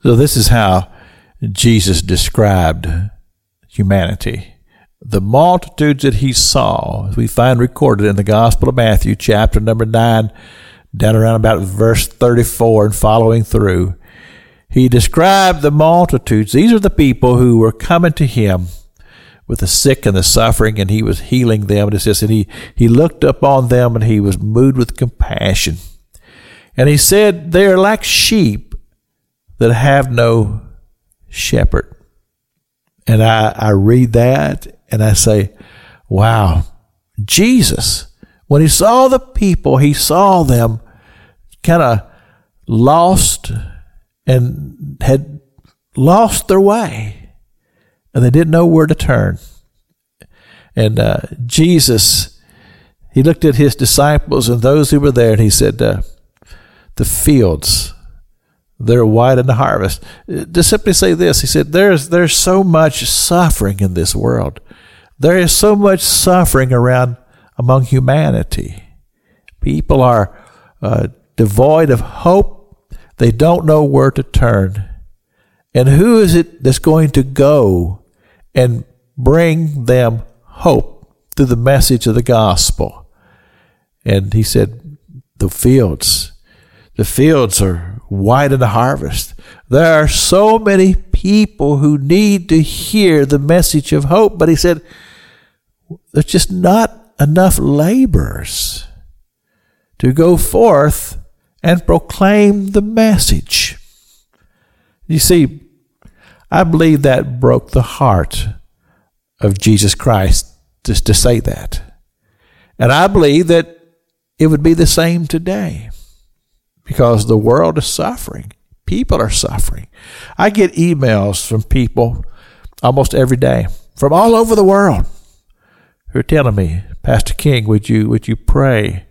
So, this is how Jesus described humanity. The multitudes that he saw, as we find recorded in the Gospel of Matthew, chapter number 9, down around about verse 34 and following through, he described the multitudes. These are the people who were coming to him with the sick and the suffering, and he was healing them. And it says, and he, he looked upon them and he was moved with compassion. And he said, They are like sheep that have no shepherd. And I, I read that and I say, Wow, Jesus, when he saw the people, he saw them kind of lost and had lost their way and they didn't know where to turn. And uh, Jesus, he looked at his disciples and those who were there and he said, uh, The fields, they're white in the harvest. To simply say this, he said, there's, there's so much suffering in this world. There is so much suffering around among humanity. People are uh, devoid of hope. They don't know where to turn. And who is it that's going to go and bring them hope through the message of the gospel? And he said, the fields. The fields are white in the harvest. There are so many people who need to hear the message of hope, but he said, there's just not enough laborers to go forth and proclaim the message. You see, I believe that broke the heart of Jesus Christ just to say that. And I believe that it would be the same today because the world is suffering. People are suffering. I get emails from people almost every day from all over the world who are telling me, Pastor King, would you would you pray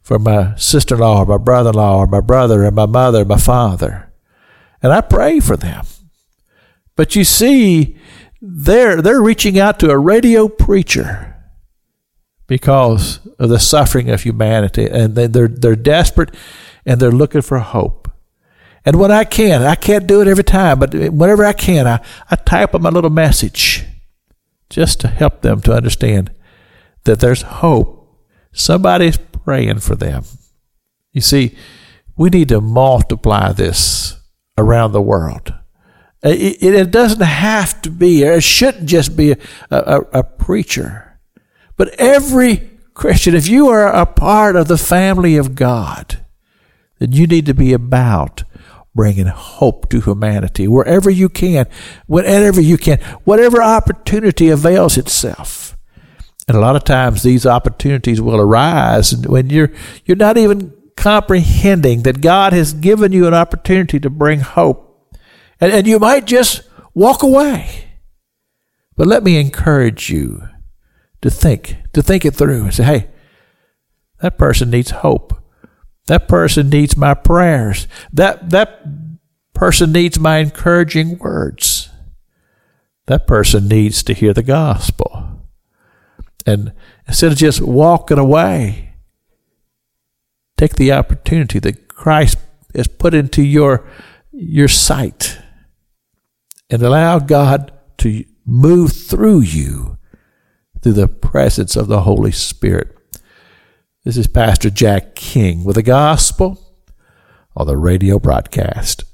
for my sister in law or my brother in law or my brother and my mother and my father? And I pray for them. But you see, they're they're reaching out to a radio preacher because of the suffering of humanity, and they're they're desperate and they're looking for hope. And when I can, I can't do it every time, but whenever I can, I, I type up a little message just to help them to understand that there's hope. Somebody's praying for them. You see, we need to multiply this around the world. It, it, doesn't have to be, or it shouldn't just be a, a, a preacher. But every Christian, if you are a part of the family of God, then you need to be about bringing hope to humanity wherever you can, whenever you can, whatever opportunity avails itself. And a lot of times these opportunities will arise when you're you're not even comprehending that God has given you an opportunity to bring hope. And, and you might just walk away. But let me encourage you to think, to think it through and say, hey, that person needs hope. That person needs my prayers. That, that person needs my encouraging words. That person needs to hear the gospel. And instead of just walking away, take the opportunity that Christ has put into your, your sight and allow God to move through you through the presence of the Holy Spirit. This is Pastor Jack King with the gospel on the radio broadcast.